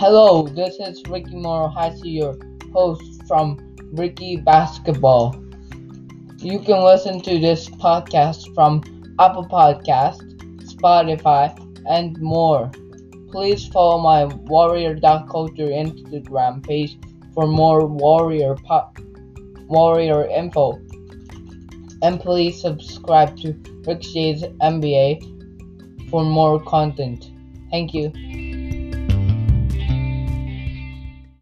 Hello, this is Ricky Morohashi, your host from Ricky Basketball. You can listen to this podcast from Apple Podcast, Spotify, and more. Please follow my warrior.culture Instagram page for more warrior po- warrior info. And please subscribe to Rick Shades NBA for more content. Thank you.